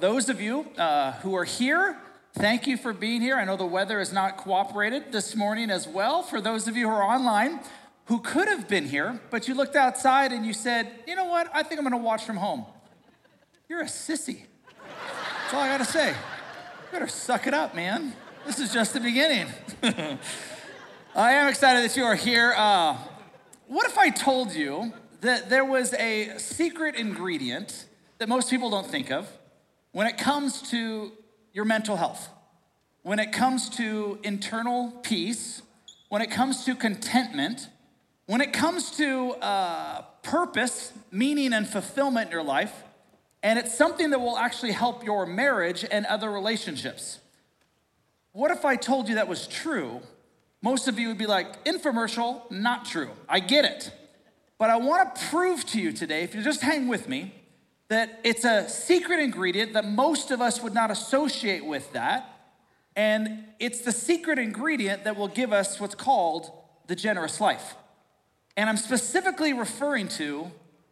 those of you uh, who are here, thank you for being here. I know the weather has not cooperated this morning as well. For those of you who are online, who could have been here, but you looked outside and you said, you know what, I think I'm gonna watch from home. You're a sissy. That's all I gotta say. You better suck it up, man. This is just the beginning. I am excited that you are here. Uh, what if I told you that there was a secret ingredient that most people don't think of when it comes to your mental health, when it comes to internal peace, when it comes to contentment, when it comes to uh, purpose, meaning, and fulfillment in your life, and it's something that will actually help your marriage and other relationships. What if I told you that was true? Most of you would be like, infomercial, not true. I get it. But I want to prove to you today, if you just hang with me, that it's a secret ingredient that most of us would not associate with that. And it's the secret ingredient that will give us what's called the generous life. And I'm specifically referring to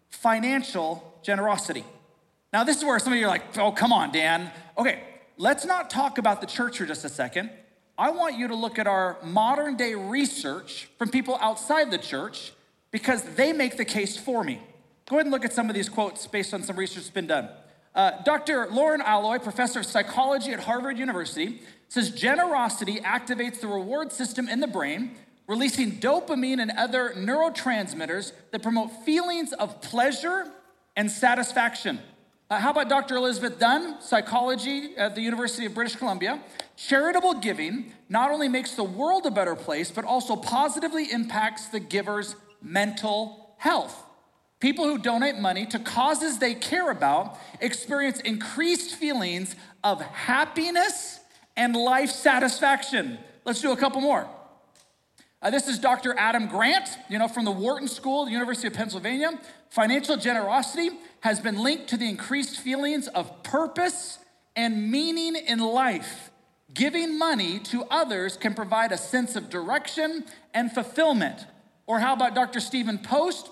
financial generosity. Now, this is where some of you are like, oh, come on, Dan. Okay, let's not talk about the church for just a second. I want you to look at our modern day research from people outside the church because they make the case for me. Go ahead and look at some of these quotes based on some research that's been done. Uh, Dr. Lauren Alloy, professor of psychology at Harvard University, says generosity activates the reward system in the brain, releasing dopamine and other neurotransmitters that promote feelings of pleasure and satisfaction. Uh, how about Dr. Elizabeth Dunn, psychology at the University of British Columbia? Charitable giving not only makes the world a better place, but also positively impacts the giver's mental health. People who donate money to causes they care about experience increased feelings of happiness and life satisfaction. Let's do a couple more. Uh, this is Dr. Adam Grant, you know, from the Wharton School, the University of Pennsylvania. Financial generosity has been linked to the increased feelings of purpose and meaning in life. Giving money to others can provide a sense of direction and fulfillment. Or how about Dr. Stephen Post?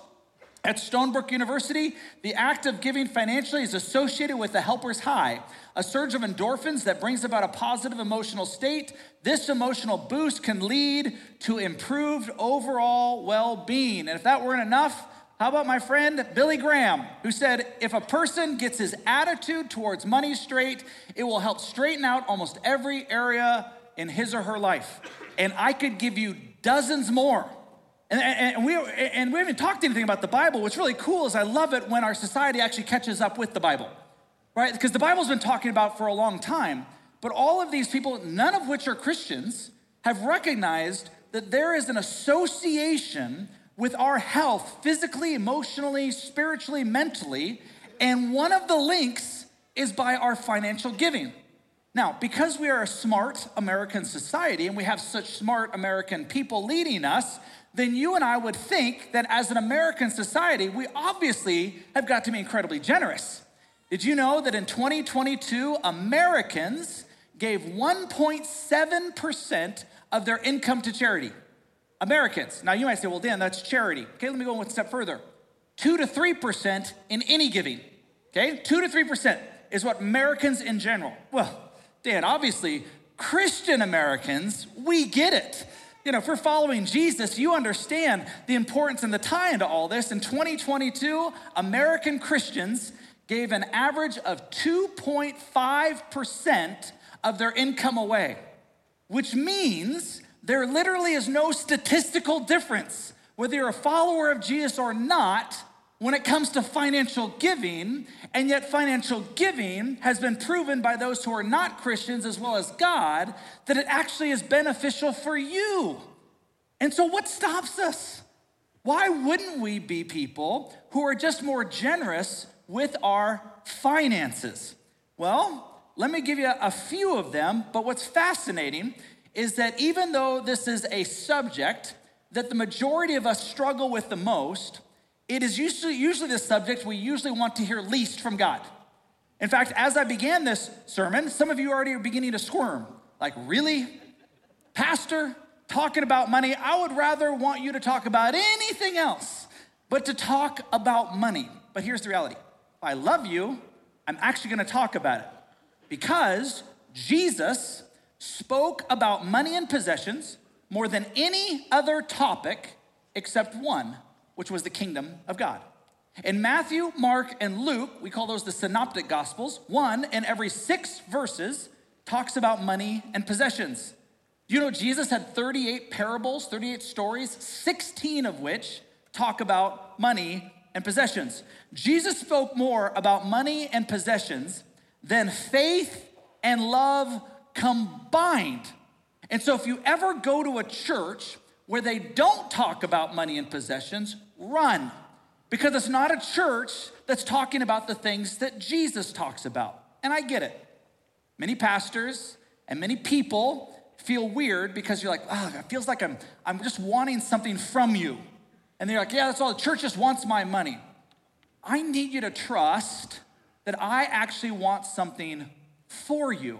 At Stony Brook University, the act of giving financially is associated with the helper's high, a surge of endorphins that brings about a positive emotional state. This emotional boost can lead to improved overall well being. And if that weren't enough, how about my friend Billy Graham, who said, if a person gets his attitude towards money straight, it will help straighten out almost every area in his or her life. And I could give you dozens more. And, and, we, and we haven't talked anything about the Bible. What's really cool is I love it when our society actually catches up with the Bible, right? Because the Bible's been talking about for a long time, but all of these people, none of which are Christians, have recognized that there is an association with our health physically, emotionally, spiritually, mentally, and one of the links is by our financial giving. Now, because we are a smart American society and we have such smart American people leading us, then you and I would think that as an American society, we obviously have got to be incredibly generous. Did you know that in 2022, Americans gave 1.7% of their income to charity? Americans. Now you might say, well, Dan, that's charity. Okay, let me go one step further. Two to 3% in any giving. Okay, two to 3% is what Americans in general. Well, Dan, obviously, Christian Americans, we get it. You know, if we're following Jesus, you understand the importance and the tie into all this. In 2022, American Christians gave an average of 2.5% of their income away, which means there literally is no statistical difference whether you're a follower of Jesus or not when it comes to financial giving, and yet financial giving has been proven by those who are not Christians as well as God that it actually is beneficial for you. And so, what stops us? Why wouldn't we be people who are just more generous with our finances? Well, let me give you a few of them, but what's fascinating is that even though this is a subject that the majority of us struggle with the most, it is usually, usually the subject we usually want to hear least from God. In fact, as I began this sermon, some of you already are beginning to squirm. Like, really? Pastor, talking about money? I would rather want you to talk about anything else but to talk about money. But here's the reality I love you, I'm actually gonna talk about it. Because Jesus spoke about money and possessions more than any other topic except one, which was the kingdom of God. In Matthew, Mark, and Luke, we call those the synoptic gospels, one in every six verses talks about money and possessions. You know, Jesus had 38 parables, 38 stories, 16 of which talk about money and possessions. Jesus spoke more about money and possessions than faith and love combined. And so, if you ever go to a church where they don't talk about money and possessions, run. Because it's not a church that's talking about the things that Jesus talks about. And I get it. Many pastors and many people feel weird because you're like, oh, it feels like I'm, I'm just wanting something from you. And they're like, yeah, that's all. The church just wants my money. I need you to trust that I actually want something for you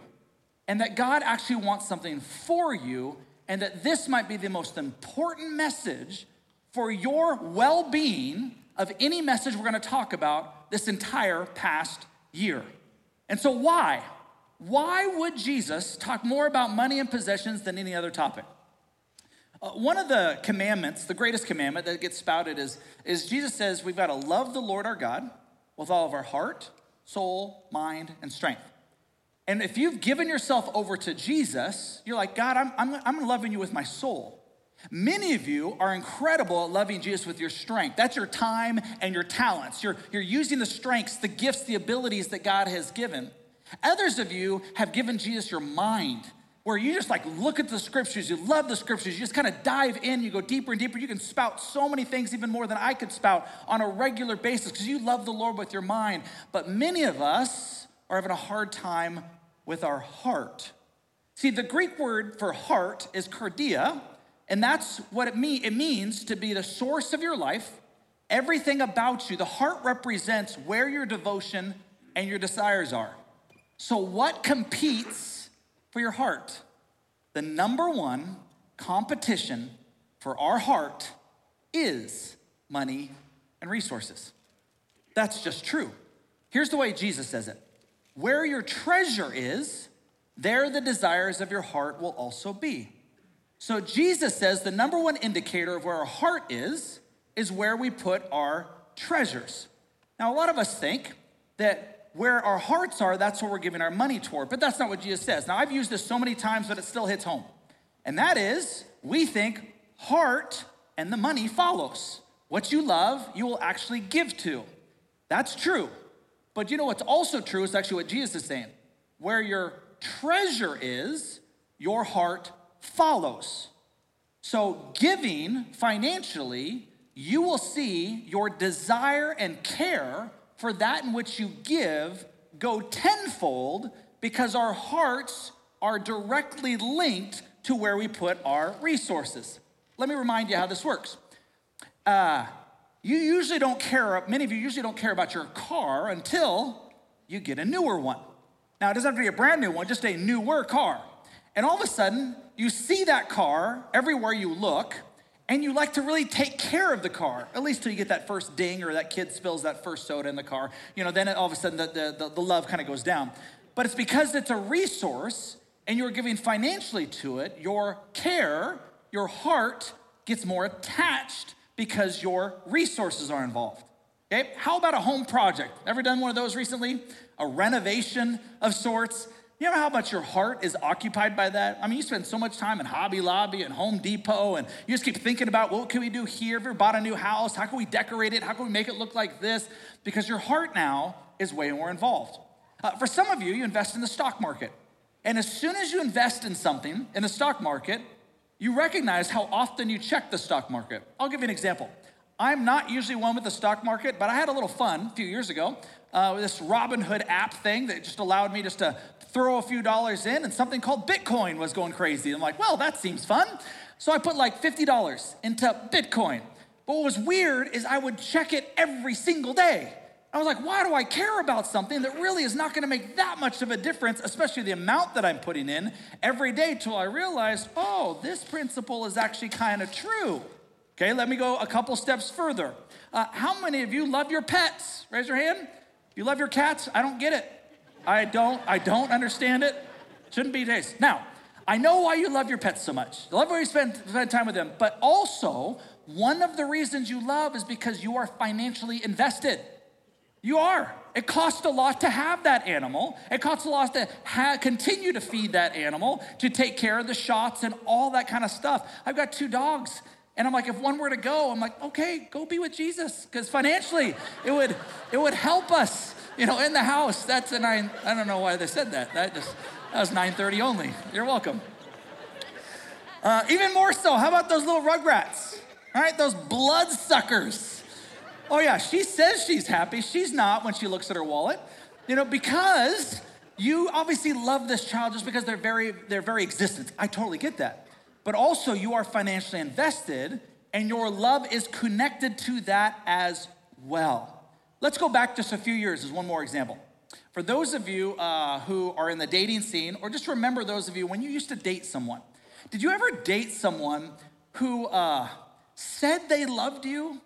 and that God actually wants something for you and that this might be the most important message for your well being of any message we're going to talk about this entire past year. And so, why? Why would Jesus talk more about money and possessions than any other topic? Uh, one of the commandments, the greatest commandment that gets spouted is, is Jesus says we've got to love the Lord our God with all of our heart, soul, mind, and strength. And if you've given yourself over to Jesus, you're like, God, I'm, I'm, I'm loving you with my soul. Many of you are incredible at loving Jesus with your strength. That's your time and your talents. You're, you're using the strengths, the gifts, the abilities that God has given. Others of you have given Jesus your mind, where you just like look at the scriptures, you love the scriptures, you just kind of dive in, you go deeper and deeper. You can spout so many things, even more than I could spout on a regular basis, because you love the Lord with your mind. But many of us are having a hard time with our heart. See, the Greek word for heart is cardia, and that's what it means. It means to be the source of your life, everything about you. The heart represents where your devotion and your desires are. So, what competes for your heart? The number one competition for our heart is money and resources. That's just true. Here's the way Jesus says it Where your treasure is, there the desires of your heart will also be. So Jesus says the number one indicator of where our heart is, is where we put our treasures. Now, a lot of us think that where our hearts are, that's where we're giving our money toward. But that's not what Jesus says. Now, I've used this so many times, but it still hits home. And that is, we think heart and the money follows. What you love, you will actually give to. That's true. But you know what's also true is actually what Jesus is saying. Where your treasure is, your heart follows. So, giving financially, you will see your desire and care for that in which you give go tenfold because our hearts are directly linked to where we put our resources. Let me remind you how this works. Uh, you usually don't care, many of you usually don't care about your car until you get a newer one. Now, it doesn't have to be a brand new one, just a newer car. And all of a sudden, you see that car everywhere you look, and you like to really take care of the car, at least till you get that first ding or that kid spills that first soda in the car. You know, then all of a sudden the, the, the love kind of goes down. But it's because it's a resource and you're giving financially to it, your care, your heart gets more attached because your resources are involved. Okay? How about a home project? Ever done one of those recently? A renovation of sorts? You know how much your heart is occupied by that? I mean, you spend so much time in Hobby Lobby and Home Depot, and you just keep thinking about what can we do here? If you bought a new house, how can we decorate it? How can we make it look like this? Because your heart now is way more involved. Uh, for some of you, you invest in the stock market. And as soon as you invest in something in the stock market, you recognize how often you check the stock market. I'll give you an example. I'm not usually one with the stock market, but I had a little fun a few years ago. Uh, this Robinhood app thing that just allowed me just to throw a few dollars in, and something called Bitcoin was going crazy. I'm like, well, that seems fun. So I put like $50 into Bitcoin. But what was weird is I would check it every single day. I was like, why do I care about something that really is not gonna make that much of a difference, especially the amount that I'm putting in every day, till I realized, oh, this principle is actually kind of true. Okay, let me go a couple steps further. Uh, how many of you love your pets? Raise your hand. You love your cats? I don't get it. I don't, I don't understand it. Shouldn't be days. Now, I know why you love your pets so much. You love where you spend, spend time with them, but also one of the reasons you love is because you are financially invested. You are. It costs a lot to have that animal. It costs a lot to ha- continue to feed that animal, to take care of the shots and all that kind of stuff. I've got two dogs. And I'm like, if one were to go, I'm like, okay, go be with Jesus. Because financially, it would, it would help us, you know, in the house. That's a nine, I don't know why they said that. That just, that was 9.30 only. You're welcome. Uh, even more so, how about those little rugrats? All right, those blood suckers. Oh, yeah, she says she's happy. She's not when she looks at her wallet. You know, because you obviously love this child just because they're very, their very existence. I totally get that. But also, you are financially invested, and your love is connected to that as well. Let's go back just a few years as one more example. For those of you uh, who are in the dating scene, or just remember those of you when you used to date someone, did you ever date someone who uh, said they loved you,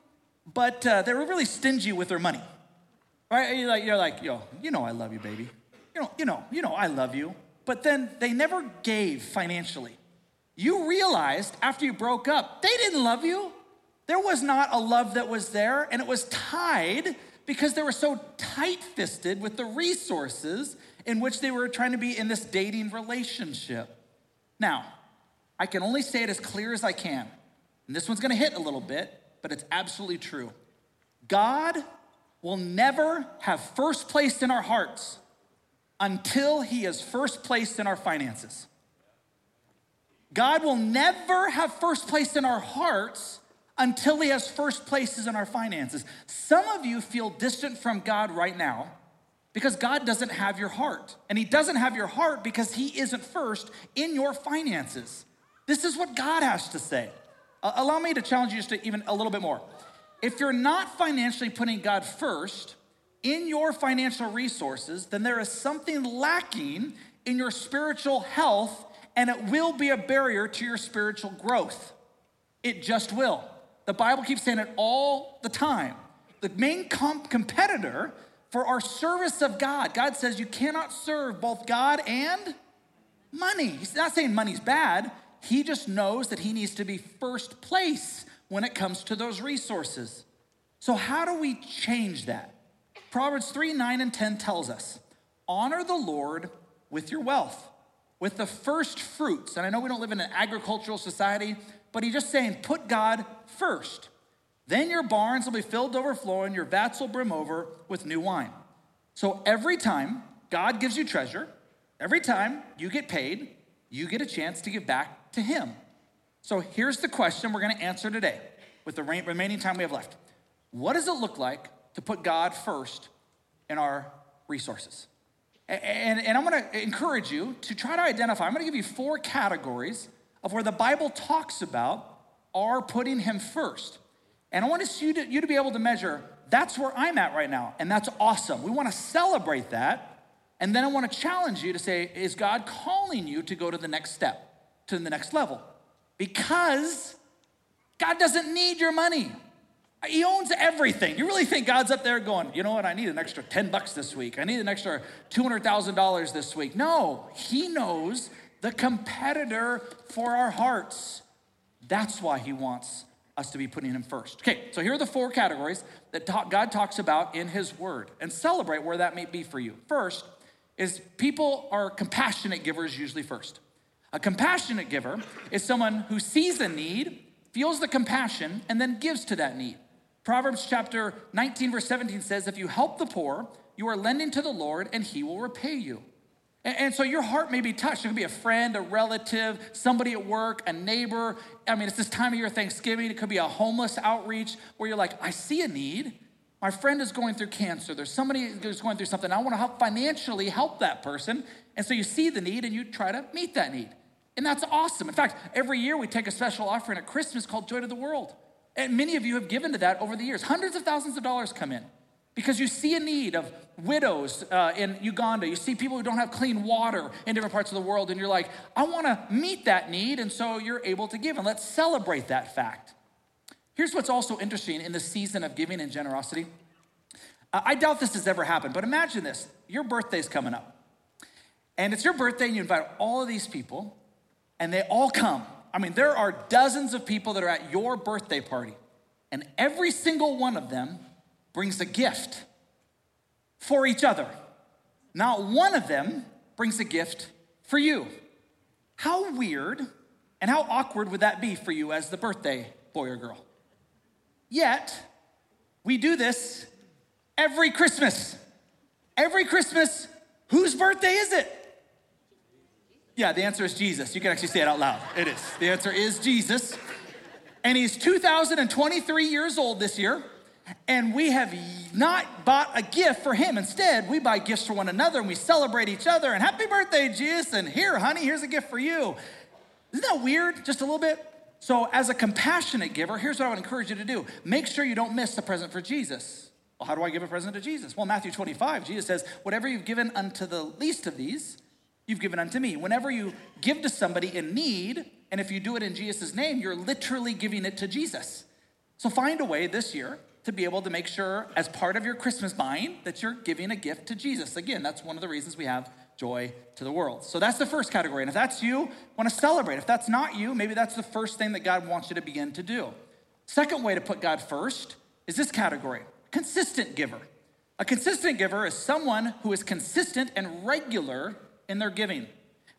but uh, they were really stingy with their money. Right? You're like, you're like, yo, you know I love you, baby. You know, you know, you know I love you. But then they never gave financially. You realized after you broke up, they didn't love you. There was not a love that was there, and it was tied because they were so tight fisted with the resources in which they were trying to be in this dating relationship. Now, I can only say it as clear as I can. And this one's gonna hit a little bit, but it's absolutely true. God will never have first place in our hearts until he is first place in our finances. God will never have first place in our hearts until he has first places in our finances. Some of you feel distant from God right now because God doesn't have your heart. And he doesn't have your heart because he isn't first in your finances. This is what God has to say. Allow me to challenge you just to even a little bit more. If you're not financially putting God first in your financial resources, then there is something lacking in your spiritual health, and it will be a barrier to your spiritual growth. It just will. The Bible keeps saying it all the time. The main comp- competitor for our service of God, God says you cannot serve both God and money. He's not saying money's bad. He just knows that he needs to be first place when it comes to those resources. So, how do we change that? Proverbs 3 9 and 10 tells us honor the Lord with your wealth, with the first fruits. And I know we don't live in an agricultural society, but he's just saying put God first. Then your barns will be filled to overflowing, your vats will brim over with new wine. So every time God gives you treasure, every time you get paid, you get a chance to give back to Him. So here's the question we're going to answer today with the remaining time we have left. What does it look like to put God first in our resources? And, and, I'm going to encourage you to try to identify. I'm going to give you four categories of where the Bible talks about are putting Him first. And I want you to, you to be able to measure that's where I'm at right now, and that's awesome. We want to celebrate that. And then I want to challenge you to say, is God calling you to go to the next step? To the next level because God doesn't need your money. He owns everything. You really think God's up there going, you know what, I need an extra 10 bucks this week. I need an extra $200,000 this week. No, He knows the competitor for our hearts. That's why He wants us to be putting Him first. Okay, so here are the four categories that God talks about in His Word and celebrate where that may be for you. First is people are compassionate givers usually first. A compassionate giver is someone who sees a need, feels the compassion, and then gives to that need. Proverbs chapter 19, verse 17 says, If you help the poor, you are lending to the Lord, and he will repay you. And, so your heart may be touched. It could be a friend, a relative, somebody at work, a neighbor. I mean, it's this time of year, Thanksgiving. It could be a homeless outreach where you're like, I see a need. My friend is going through cancer. There's somebody who's going through something. I want to help financially help that person. And so you see the need and you try to meet that need. And that's awesome. In fact, every year we take a special offering at Christmas called Joy to the World. And many of you have given to that over the years. Hundreds of thousands of dollars come in because you see a need of widows uh, in Uganda. You see people who don't have clean water in different parts of the world, and you're like, I want to meet that need. And so you're able to give. And let's celebrate that fact. Here's what's also interesting in the season of giving and generosity I doubt this has ever happened, but imagine this your birthday's coming up. And it's your birthday, and you invite all of these people, and they all come. I mean, there are dozens of people that are at your birthday party, and every single one of them brings a gift for each other. Not one of them brings a gift for you. How weird and how awkward would that be for you as the birthday boy or girl? Yet, we do this every Christmas. Every Christmas, whose birthday is it? Yeah, the answer is Jesus. You can actually say it out loud. It is. The answer is Jesus. And he's 2023 years old this year. And we have not bought a gift for him. Instead, we buy gifts for one another and we celebrate each other. And happy birthday, Jesus. And here, honey, here's a gift for you. Isn't that weird? Just a little bit? So, as a compassionate giver, here's what I would encourage you to do make sure you don't miss the present for Jesus. Well, how do I give a present to Jesus? Well, Matthew 25, Jesus says, Whatever you've given unto the least of these, you've given unto me. Whenever you give to somebody in need, and if you do it in Jesus' name, you're literally giving it to Jesus. So find a way this year to be able to make sure, as part of your Christmas buying, that you're giving a gift to Jesus. Again, that's one of the reasons we have joy to the world. So that's the first category. And if that's you, want to celebrate. If that's not you, maybe that's the first thing that God wants you to begin to do. Second way to put God first is this category consistent giver. A consistent giver is someone who is consistent and regular in their giving.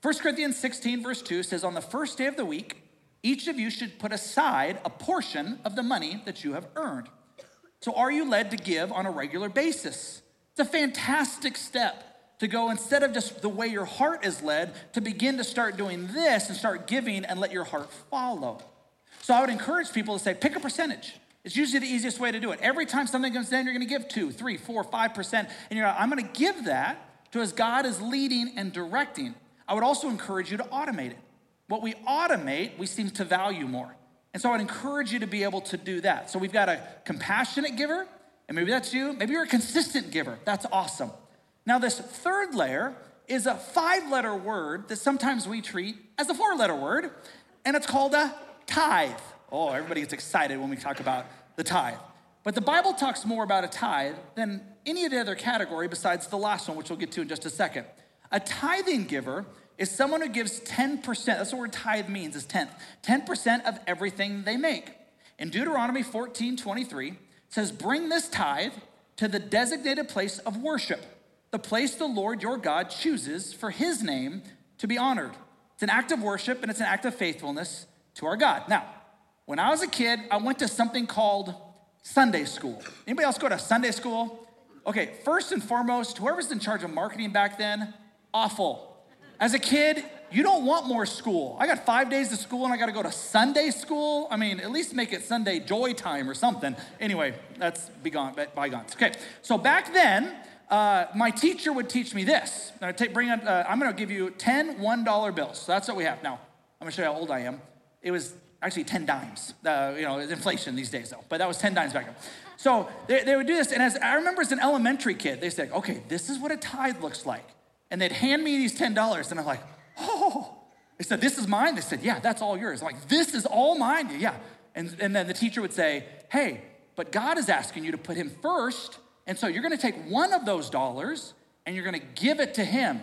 1 Corinthians 16, verse 2 says, On the first day of the week, each of you should put aside a portion of the money that you have earned. So, are you led to give on a regular basis? It's a fantastic step to go instead of just the way your heart is led, to begin to start doing this and start giving and let your heart follow. So, I would encourage people to say, pick a percentage. It's usually the easiest way to do it. Every time something comes in, you're gonna give two, three, four, five percent, and you're like, I'm gonna give that to as God is leading and directing. I would also encourage you to automate it. What we automate, we seem to value more. And so I'd encourage you to be able to do that. So we've got a compassionate giver, and maybe that's you. Maybe you're a consistent giver. That's awesome. Now, this third layer is a five letter word that sometimes we treat as a four letter word, and it's called a tithe. Oh, everybody gets excited when we talk about the tithe. But the Bible talks more about a tithe than any of the other category besides the last one, which we'll get to in just a second. A tithing giver is someone who gives 10%. That's what word tithe means, is tenth. 10% of everything they make. In Deuteronomy 14 23, says, Bring this tithe to the designated place of worship, the place the Lord your God chooses for his name to be honored. It's an act of worship and it's an act of faithfulness to our God. Now, when I was a kid, I went to something called Sunday school. Anybody else go to Sunday school? Okay, first and foremost, whoever's in charge of marketing back then, awful. As a kid, you don't want more school. I got five days of school and I got to go to Sunday school. I mean, at least make it Sunday joy time or something. Anyway, that's begone, bygones. Okay, so back then, uh, my teacher would teach me this. Take, bring up, uh, I'm going to give you 10 $1 bills. So that's what we have. Now, I'm going to show you how old I am. It was actually 10 dimes. Uh, you know, it's inflation these days, though, but that was 10 dimes back then. So they, they would do this. And as I remember as an elementary kid, they said, okay, this is what a tithe looks like and they'd hand me these $10, and I'm like, oh. They said, This is mine? They said, Yeah, that's all yours. I'm like, This is all mine? Yeah. And, and then the teacher would say, Hey, but God is asking you to put Him first. And so you're gonna take one of those dollars and you're gonna give it to Him.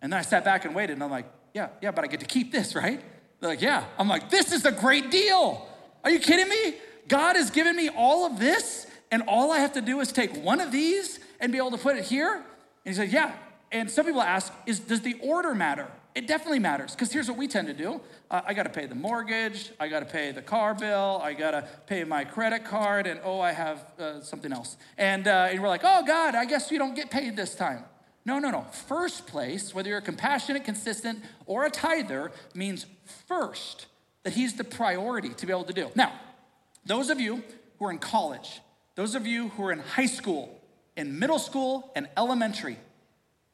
And then I sat back and waited, and I'm like, Yeah, yeah, but I get to keep this, right? They're like, Yeah. I'm like, This is a great deal. Are you kidding me? God has given me all of this, and all I have to do is take one of these and be able to put it here. And he said, Yeah, and some people ask, is, does the order matter? It definitely matters because here's what we tend to do uh, I got to pay the mortgage, I got to pay the car bill, I got to pay my credit card, and oh, I have uh, something else. And, uh, and we're like, oh, God, I guess you don't get paid this time. No, no, no. First place, whether you're compassionate, consistent, or a tither, means first that He's the priority to be able to do. Now, those of you who are in college, those of you who are in high school, in middle school, and elementary,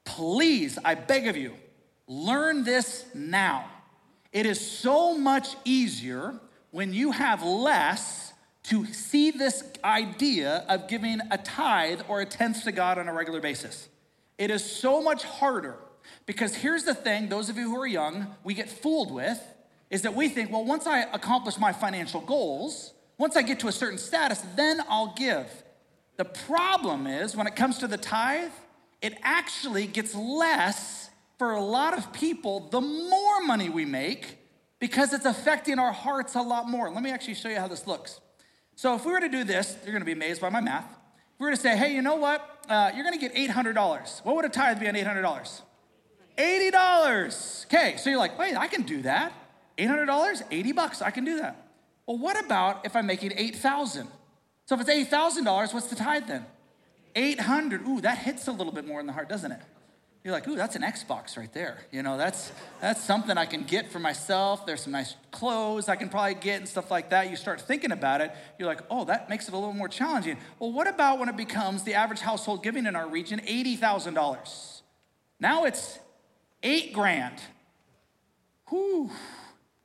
please, I beg of you, learn this now. It is so much easier when you have less to see this idea of giving a tithe or a tenth to God on a regular basis. It is so much harder because here's the thing those of you who are young, we get fooled with is that we think, well, once I accomplish my financial goals, once I get to a certain status, then I'll give. The problem is when it comes to the tithe, it actually gets less for a lot of people the more money we make because it's affecting our hearts a lot more. Let me actually show you how this looks. So if we were to do this, you're gonna be amazed by my math. Were to say, hey, you know what? Uh, you're gonna get $800. What would a tithe be on $800? $80. Okay, so you're like, wait, I can do that. $800, 80 bucks, I can do that. Well, what about if I'm making 8,000? So if it's $8,000, what's the tithe then? 800. Ooh, that hits a little bit more in the heart, doesn't it? You're like, ooh, that's an Xbox right there. You know, that's that's something I can get for myself. There's some nice clothes I can probably get and stuff like that. You start thinking about it, you're like, oh, that makes it a little more challenging. Well, what about when it becomes the average household giving in our region $80,000? Now it's eight grand. Whew,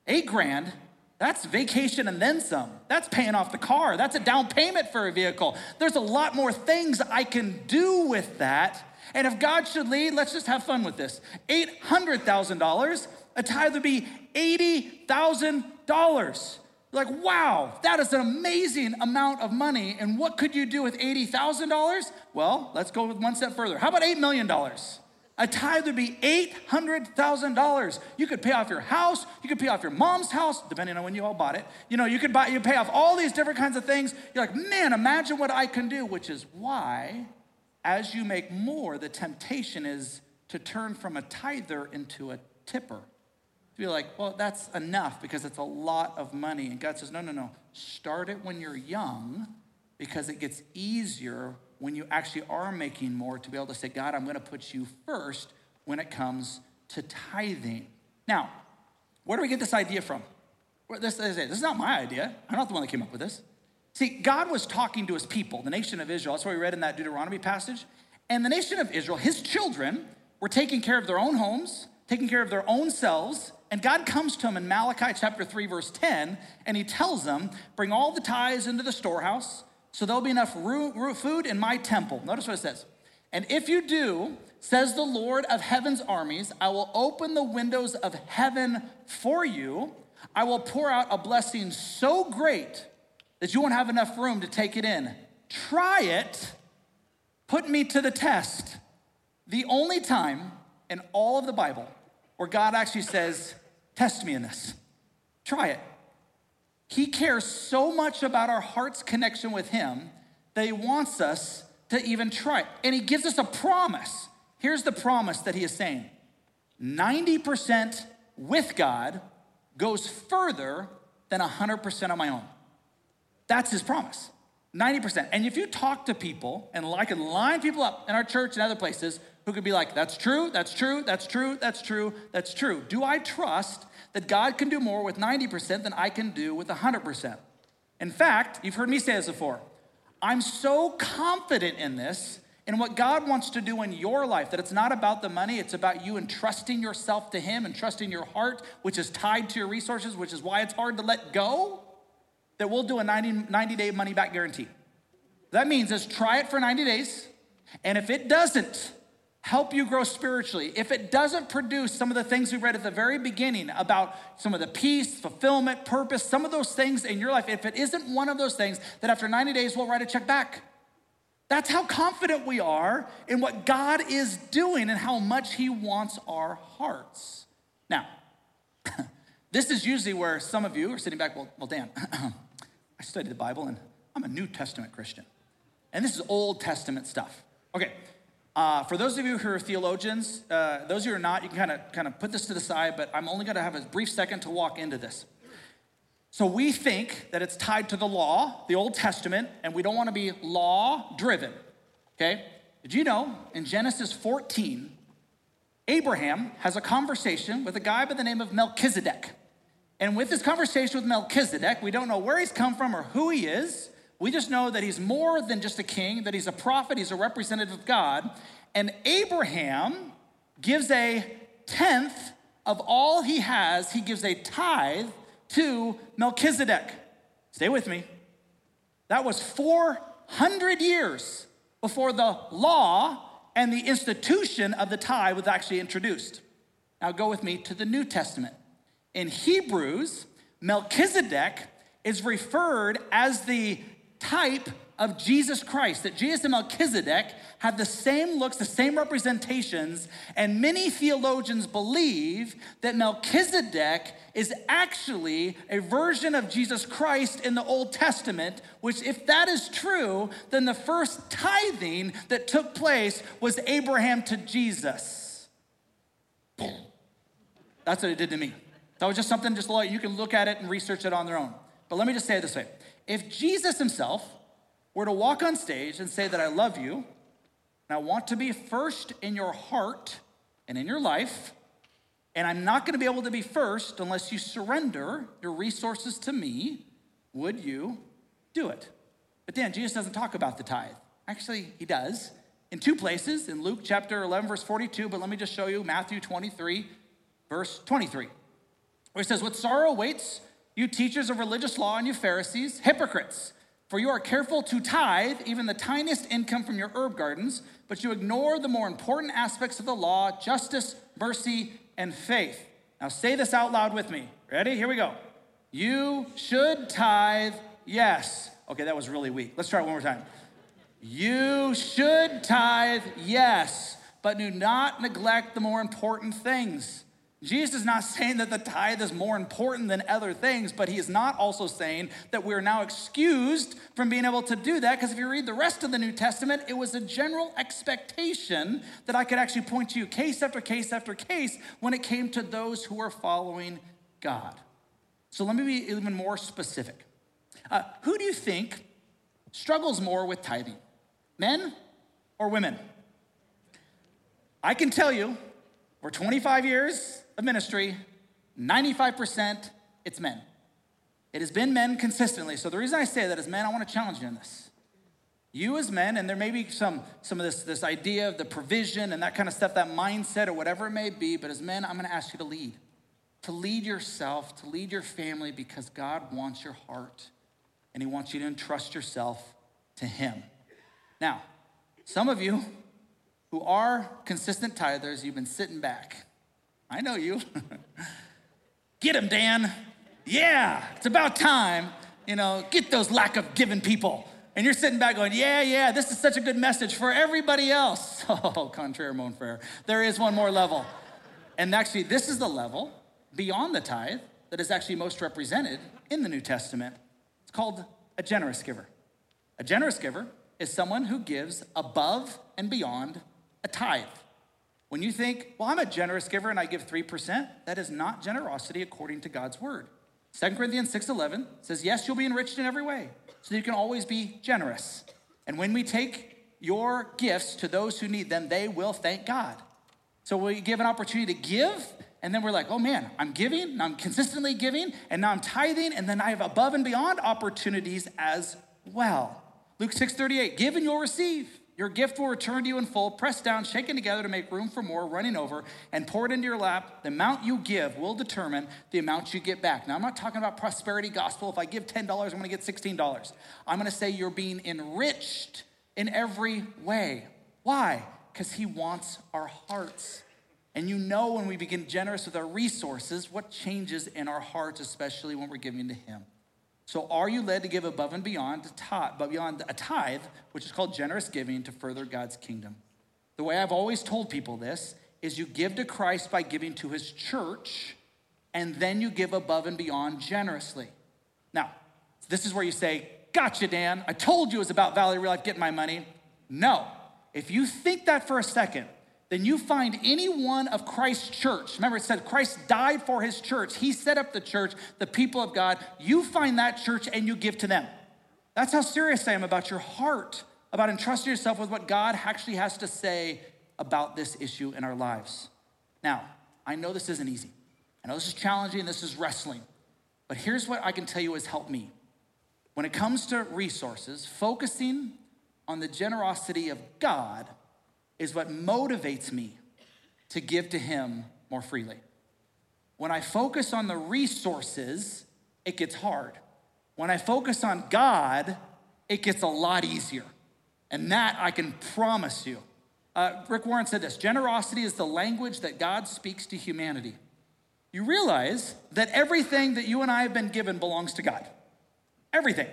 eight grand. That's vacation and then some. That's paying off the car. That's a down payment for a vehicle. There's a lot more things I can do with that and if God should lead, let's just have fun with this $800,000, a tithe would be $80,000. Like, wow, that is an amazing amount of money. And what could you do with $80,000? Well, let's go one step further. How about $8 million? A tithe would be $800,000. You could pay off your house. You could pay off your mom's house, depending on when you all bought it. You know, you could buy, you pay off all these different kinds of things. You're like, man, imagine what I can do, which is why as you make more, the temptation is to turn from a tither into a tipper. To be like, well, that's enough because it's a lot of money. And God says, no, no, no. Start it when you're young because it gets easier when you actually are making more to be able to say, God, I'm going to put you first when it comes to tithing. Now, where do we get this idea from? This, this is not my idea. I'm not the one that came up with this. See, God was talking to his people, the nation of Israel. That's what we read in that Deuteronomy passage. And the nation of Israel, his children, were taking care of their own homes, taking care of their own selves. And God comes to them in Malachi chapter 3, verse 10, and he tells them, Bring all the tithes into the storehouse, so there'll be enough food in my temple. Notice what it says. And if you do, says the Lord of heaven's armies, I will open the windows of heaven for you. I will pour out a blessing so great that you won't have enough room to take it in. Try it. Put me to the test. The only time in all of the Bible where God actually says, Test me in this. Try it. He cares so much about our heart's connection with Him that He wants us to even try it. And He gives us a promise. Here's the promise that He is saying 90% with God goes further than 100% on my own. That's his promise 90%. And if you talk to people, and I can line people up in our church and other places who could be like, that's true, that's true, that's true, that's true, that's true. Do I trust that God can do more with 90% than I can do with 100%? In fact, you've heard me say this before. I'm so confident in this, in what God wants to do in your life, that it's not about the money, it's about you entrusting yourself to Him and trusting your heart, which is tied to your resources, which is why it's hard to let go that we'll do a 90, 90 day money back guarantee. That means is try it for 90 days, and if it doesn't help you grow spiritually, if it doesn't produce some of the things we read at the very beginning about some of the peace, fulfillment, purpose, some of those things in your life, if it isn't one of those things, that after 90 days we'll write a check back. That's how confident we are in what God is doing and how much He wants our hearts. Now, this is usually where some of you are sitting back, well, well Dan, I study the Bible and I'm a New Testament Christian. And this is Old Testament stuff. Okay, uh, for those of you who are theologians, uh, those of you who are not, you can kind of kind of put this to the side, but I'm only going to have a brief second to walk into this. So we think that it's tied to the law, the Old Testament, and we don't want to be law driven. Okay? Did you know in Genesis 14, Abraham has a conversation with a guy by the name of Melchizedek. And with this conversation with Melchizedek, we don't know where he's come from or who he is. We just know that he's more than just a king, that he's a prophet, he's a representative of God. And Abraham gives a tenth of all he has, he gives a tithe to Melchizedek. Stay with me. That was 400 years before the law and the institution of the tithe was actually introduced. Now go with me to the New Testament. In Hebrews, Melchizedek is referred as the type of Jesus Christ, that Jesus and Melchizedek had the same looks, the same representations, and many theologians believe that Melchizedek is actually a version of Jesus Christ in the Old Testament, which, if that is true, then the first tithing that took place was Abraham to Jesus. That's what it did to me. That was just something, just like you can look at it and research it on their own. But let me just say it this way if Jesus himself were to walk on stage and say that I love you, and I want to be first in your heart and in your life, and I'm not gonna be able to be first unless you surrender your resources to me, would you do it? But then Jesus doesn't talk about the tithe. Actually, he does in two places in Luke chapter 11, verse 42, but let me just show you Matthew 23, verse 23, where he says, What sorrow awaits you teachers of religious law and you Pharisees, hypocrites! For you are careful to tithe even the tiniest income from your herb gardens, but you ignore the more important aspects of the law justice, mercy, and faith. Now say this out loud with me. Ready? Here we go. You should tithe, yes. Okay, that was really weak. Let's try it one more time. You should tithe, yes, but do not neglect the more important things. Jesus is not saying that the tithe is more important than other things, but he is not also saying that we are now excused from being able to do that. Because if you read the rest of the New Testament, it was a general expectation that I could actually point to you case after case after case when it came to those who are following God. So let me be even more specific. Uh, who do you think struggles more with tithing, men or women? I can tell you, for 25 years, of ministry, 95% it's men. It has been men consistently. So the reason I say that is, men, I want to challenge you in this. You as men, and there may be some, some of this, this idea of the provision and that kind of stuff, that mindset or whatever it may be, but as men, I'm going to ask you to lead. To lead yourself, to lead your family, because God wants your heart and He wants you to entrust yourself to Him. Now, some of you who are consistent tithers, you've been sitting back I know you. get him, Dan. Yeah, it's about time. You know, get those lack of giving people. And you're sitting back going, yeah, yeah, this is such a good message for everybody else. Oh, contraire mon frere. There is one more level. And actually, this is the level beyond the tithe that is actually most represented in the New Testament. It's called a generous giver. A generous giver is someone who gives above and beyond a tithe. When you think, well, I'm a generous giver and I give 3%, that is not generosity according to God's word. 2 Corinthians 6:11 says, "Yes, you'll be enriched in every way, so you can always be generous. And when we take your gifts to those who need them, they will thank God." So we give an opportunity to give, and then we're like, "Oh man, I'm giving, and I'm consistently giving, and now I'm tithing, and then I have above and beyond opportunities as well." Luke 6:38, "Give and you'll receive." Your gift will return to you in full, pressed down, shaken together to make room for more, running over, and poured into your lap. The amount you give will determine the amount you get back. Now, I'm not talking about prosperity gospel. If I give $10, I'm gonna get $16. I'm gonna say you're being enriched in every way. Why? Because He wants our hearts. And you know when we begin generous with our resources, what changes in our hearts, especially when we're giving to Him. So, are you led to give above and beyond, but beyond a tithe, which is called generous giving, to further God's kingdom? The way I've always told people this is you give to Christ by giving to his church, and then you give above and beyond generously. Now, this is where you say, Gotcha, Dan. I told you it was about Valley Real Life getting my money. No. If you think that for a second, then you find any one of Christ's church. Remember, it said Christ died for his church. He set up the church, the people of God. You find that church and you give to them. That's how serious I am about your heart, about entrusting yourself with what God actually has to say about this issue in our lives. Now, I know this isn't easy. I know this is challenging, this is wrestling. But here's what I can tell you has helped me. When it comes to resources, focusing on the generosity of God is what motivates me to give to Him more freely. When I focus on the resources, it gets hard. When I focus on God, it gets a lot easier. And that I can promise you. Uh, Rick Warren said this generosity is the language that God speaks to humanity. You realize that everything that you and I have been given belongs to God. Everything.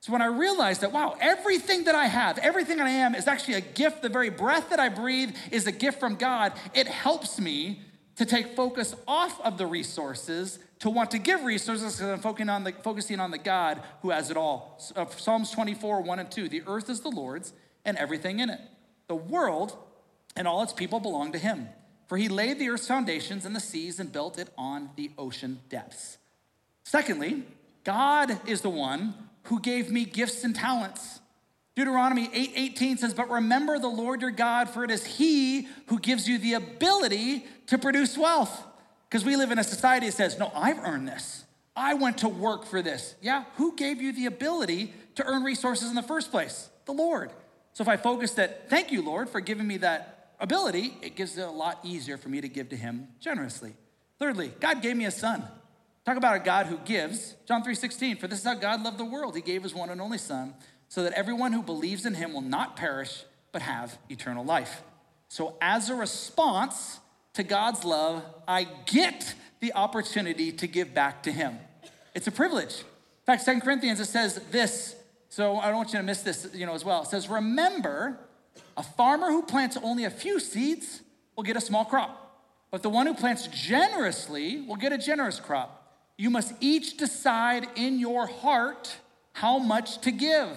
So when I realized that, wow, everything that I have, everything I am is actually a gift, the very breath that I breathe is a gift from God, it helps me to take focus off of the resources to want to give resources because I'm focusing on, the, focusing on the God who has it all. Uh, Psalms 24, 1 and 2 The earth is the Lord's and everything in it. The world and all its people belong to him. For he laid the earth's foundations and the seas and built it on the ocean depths. Secondly, God is the one who gave me gifts and talents. Deuteronomy 8 18 says, But remember the Lord your God, for it is he who gives you the ability to produce wealth. Because we live in a society that says, No, I've earned this. I went to work for this. Yeah, who gave you the ability to earn resources in the first place? The Lord. So if I focus that, thank you, Lord, for giving me that ability, it gives it a lot easier for me to give to Him generously. Thirdly, God gave me a son. Talk about a God who gives. John 3:16, for this is how God loved the world. He gave his one and only son, so that everyone who believes in him will not perish, but have eternal life. So as a response to God's love, I get the opportunity to give back to him. It's a privilege. In fact, Second Corinthians, it says this, so I don't want you to miss this, you know, as well. It says, remember, a farmer who plants only a few seeds will get a small crop, but the one who plants generously will get a generous crop. You must each decide in your heart how much to give.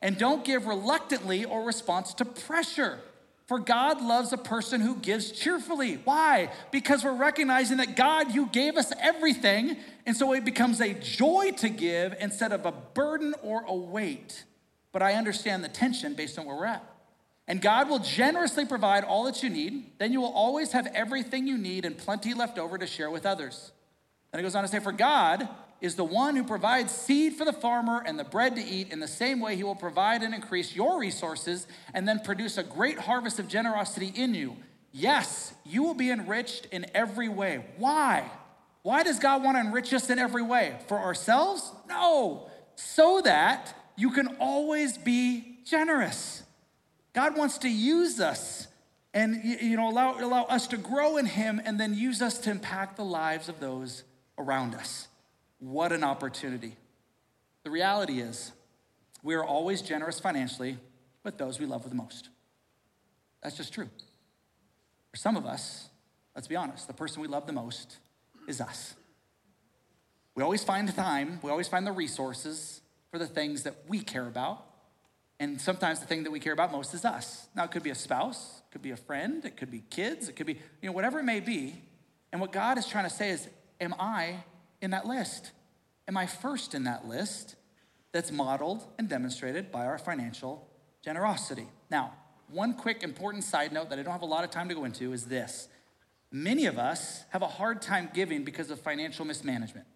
And don't give reluctantly or response to pressure. For God loves a person who gives cheerfully. Why? Because we're recognizing that God, you gave us everything. And so it becomes a joy to give instead of a burden or a weight. But I understand the tension based on where we're at. And God will generously provide all that you need. Then you will always have everything you need and plenty left over to share with others. Then it goes on to say, For God is the one who provides seed for the farmer and the bread to eat. In the same way, he will provide and increase your resources and then produce a great harvest of generosity in you. Yes, you will be enriched in every way. Why? Why does God want to enrich us in every way? For ourselves? No, so that you can always be generous. God wants to use us and you know allow, allow us to grow in him and then use us to impact the lives of those around us. What an opportunity. The reality is, we are always generous financially with those we love the most. That's just true. For some of us, let's be honest, the person we love the most is us. We always find the time, we always find the resources for the things that we care about. And sometimes the thing that we care about most is us. Now, it could be a spouse, it could be a friend, it could be kids, it could be, you know, whatever it may be. And what God is trying to say is, am I in that list? Am I first in that list that's modeled and demonstrated by our financial generosity? Now, one quick important side note that I don't have a lot of time to go into is this. Many of us have a hard time giving because of financial mismanagement.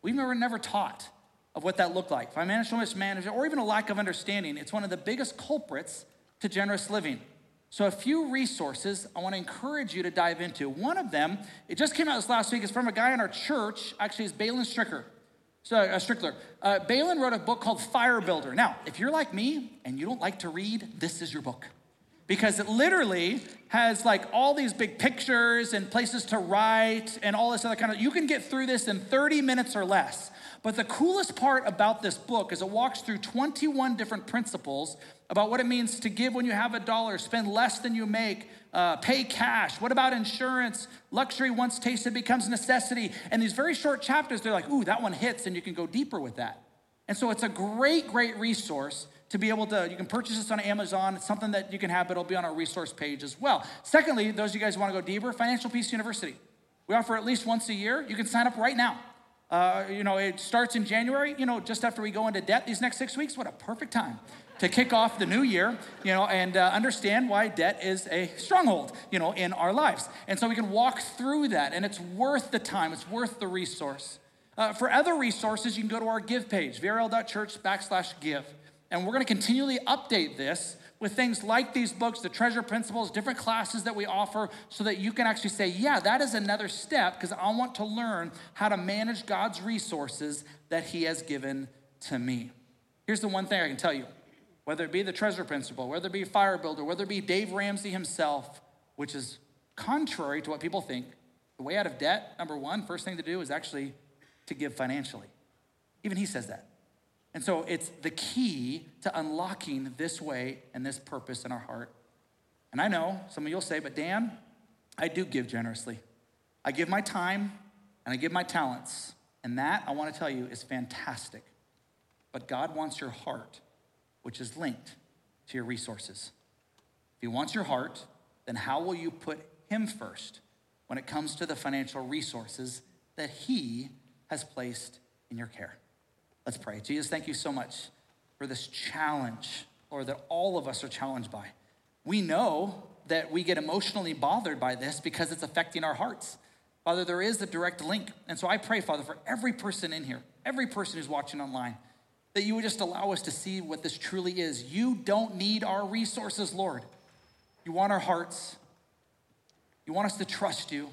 We've never, never taught of what that looked like. Financial mismanagement, or even a lack of understanding, it's one of the biggest culprits to generous living. So, a few resources I want to encourage you to dive into. One of them, it just came out this last week, is from a guy in our church, actually, is Balin Stricker. So, uh, Strickler. Uh, Balin wrote a book called Fire Builder. Now, if you're like me and you don't like to read, this is your book. Because it literally has like all these big pictures and places to write and all this other kind of, you can get through this in 30 minutes or less. But the coolest part about this book is it walks through 21 different principles about what it means to give when you have a dollar, spend less than you make, uh, pay cash. What about insurance? Luxury once tasted becomes necessity. And these very short chapters, they're like, ooh, that one hits, and you can go deeper with that. And so it's a great, great resource to be able to, you can purchase this on Amazon. It's something that you can have, but it'll be on our resource page as well. Secondly, those of you guys want to go deeper, Financial Peace University. We offer at least once a year. You can sign up right now. Uh, you know, it starts in January, you know, just after we go into debt these next six weeks. What a perfect time to kick off the new year, you know, and uh, understand why debt is a stronghold, you know, in our lives. And so we can walk through that, and it's worth the time, it's worth the resource. Uh, for other resources, you can go to our give page, vrl.church backslash give. And we're going to continually update this with things like these books, the treasure principles, different classes that we offer, so that you can actually say, yeah, that is another step because I want to learn how to manage God's resources that He has given to me. Here's the one thing I can tell you whether it be the treasure principle, whether it be fire builder, whether it be Dave Ramsey himself, which is contrary to what people think. The way out of debt, number one, first thing to do is actually to give financially. Even he says that. And so it's the key to unlocking this way and this purpose in our heart. And I know some of you'll say, but Dan, I do give generously. I give my time and I give my talents. And that, I want to tell you, is fantastic. But God wants your heart, which is linked to your resources. If He wants your heart, then how will you put Him first when it comes to the financial resources that He has placed in your care? Let's pray. Jesus, thank you so much for this challenge, or that all of us are challenged by. We know that we get emotionally bothered by this because it's affecting our hearts. Father, there is a direct link. And so I pray, Father, for every person in here, every person who's watching online, that you would just allow us to see what this truly is. You don't need our resources, Lord. You want our hearts. You want us to trust you.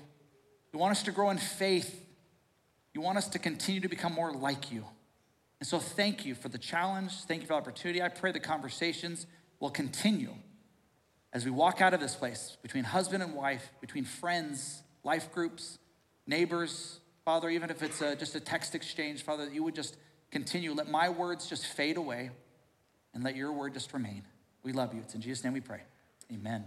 You want us to grow in faith. You want us to continue to become more like you. And so thank you for the challenge. Thank you for the opportunity. I pray the conversations will continue as we walk out of this place between husband and wife, between friends, life groups, neighbors, Father, even if it's a, just a text exchange, Father, that you would just continue. Let my words just fade away and let your word just remain. We love you. It's in Jesus' name we pray. Amen.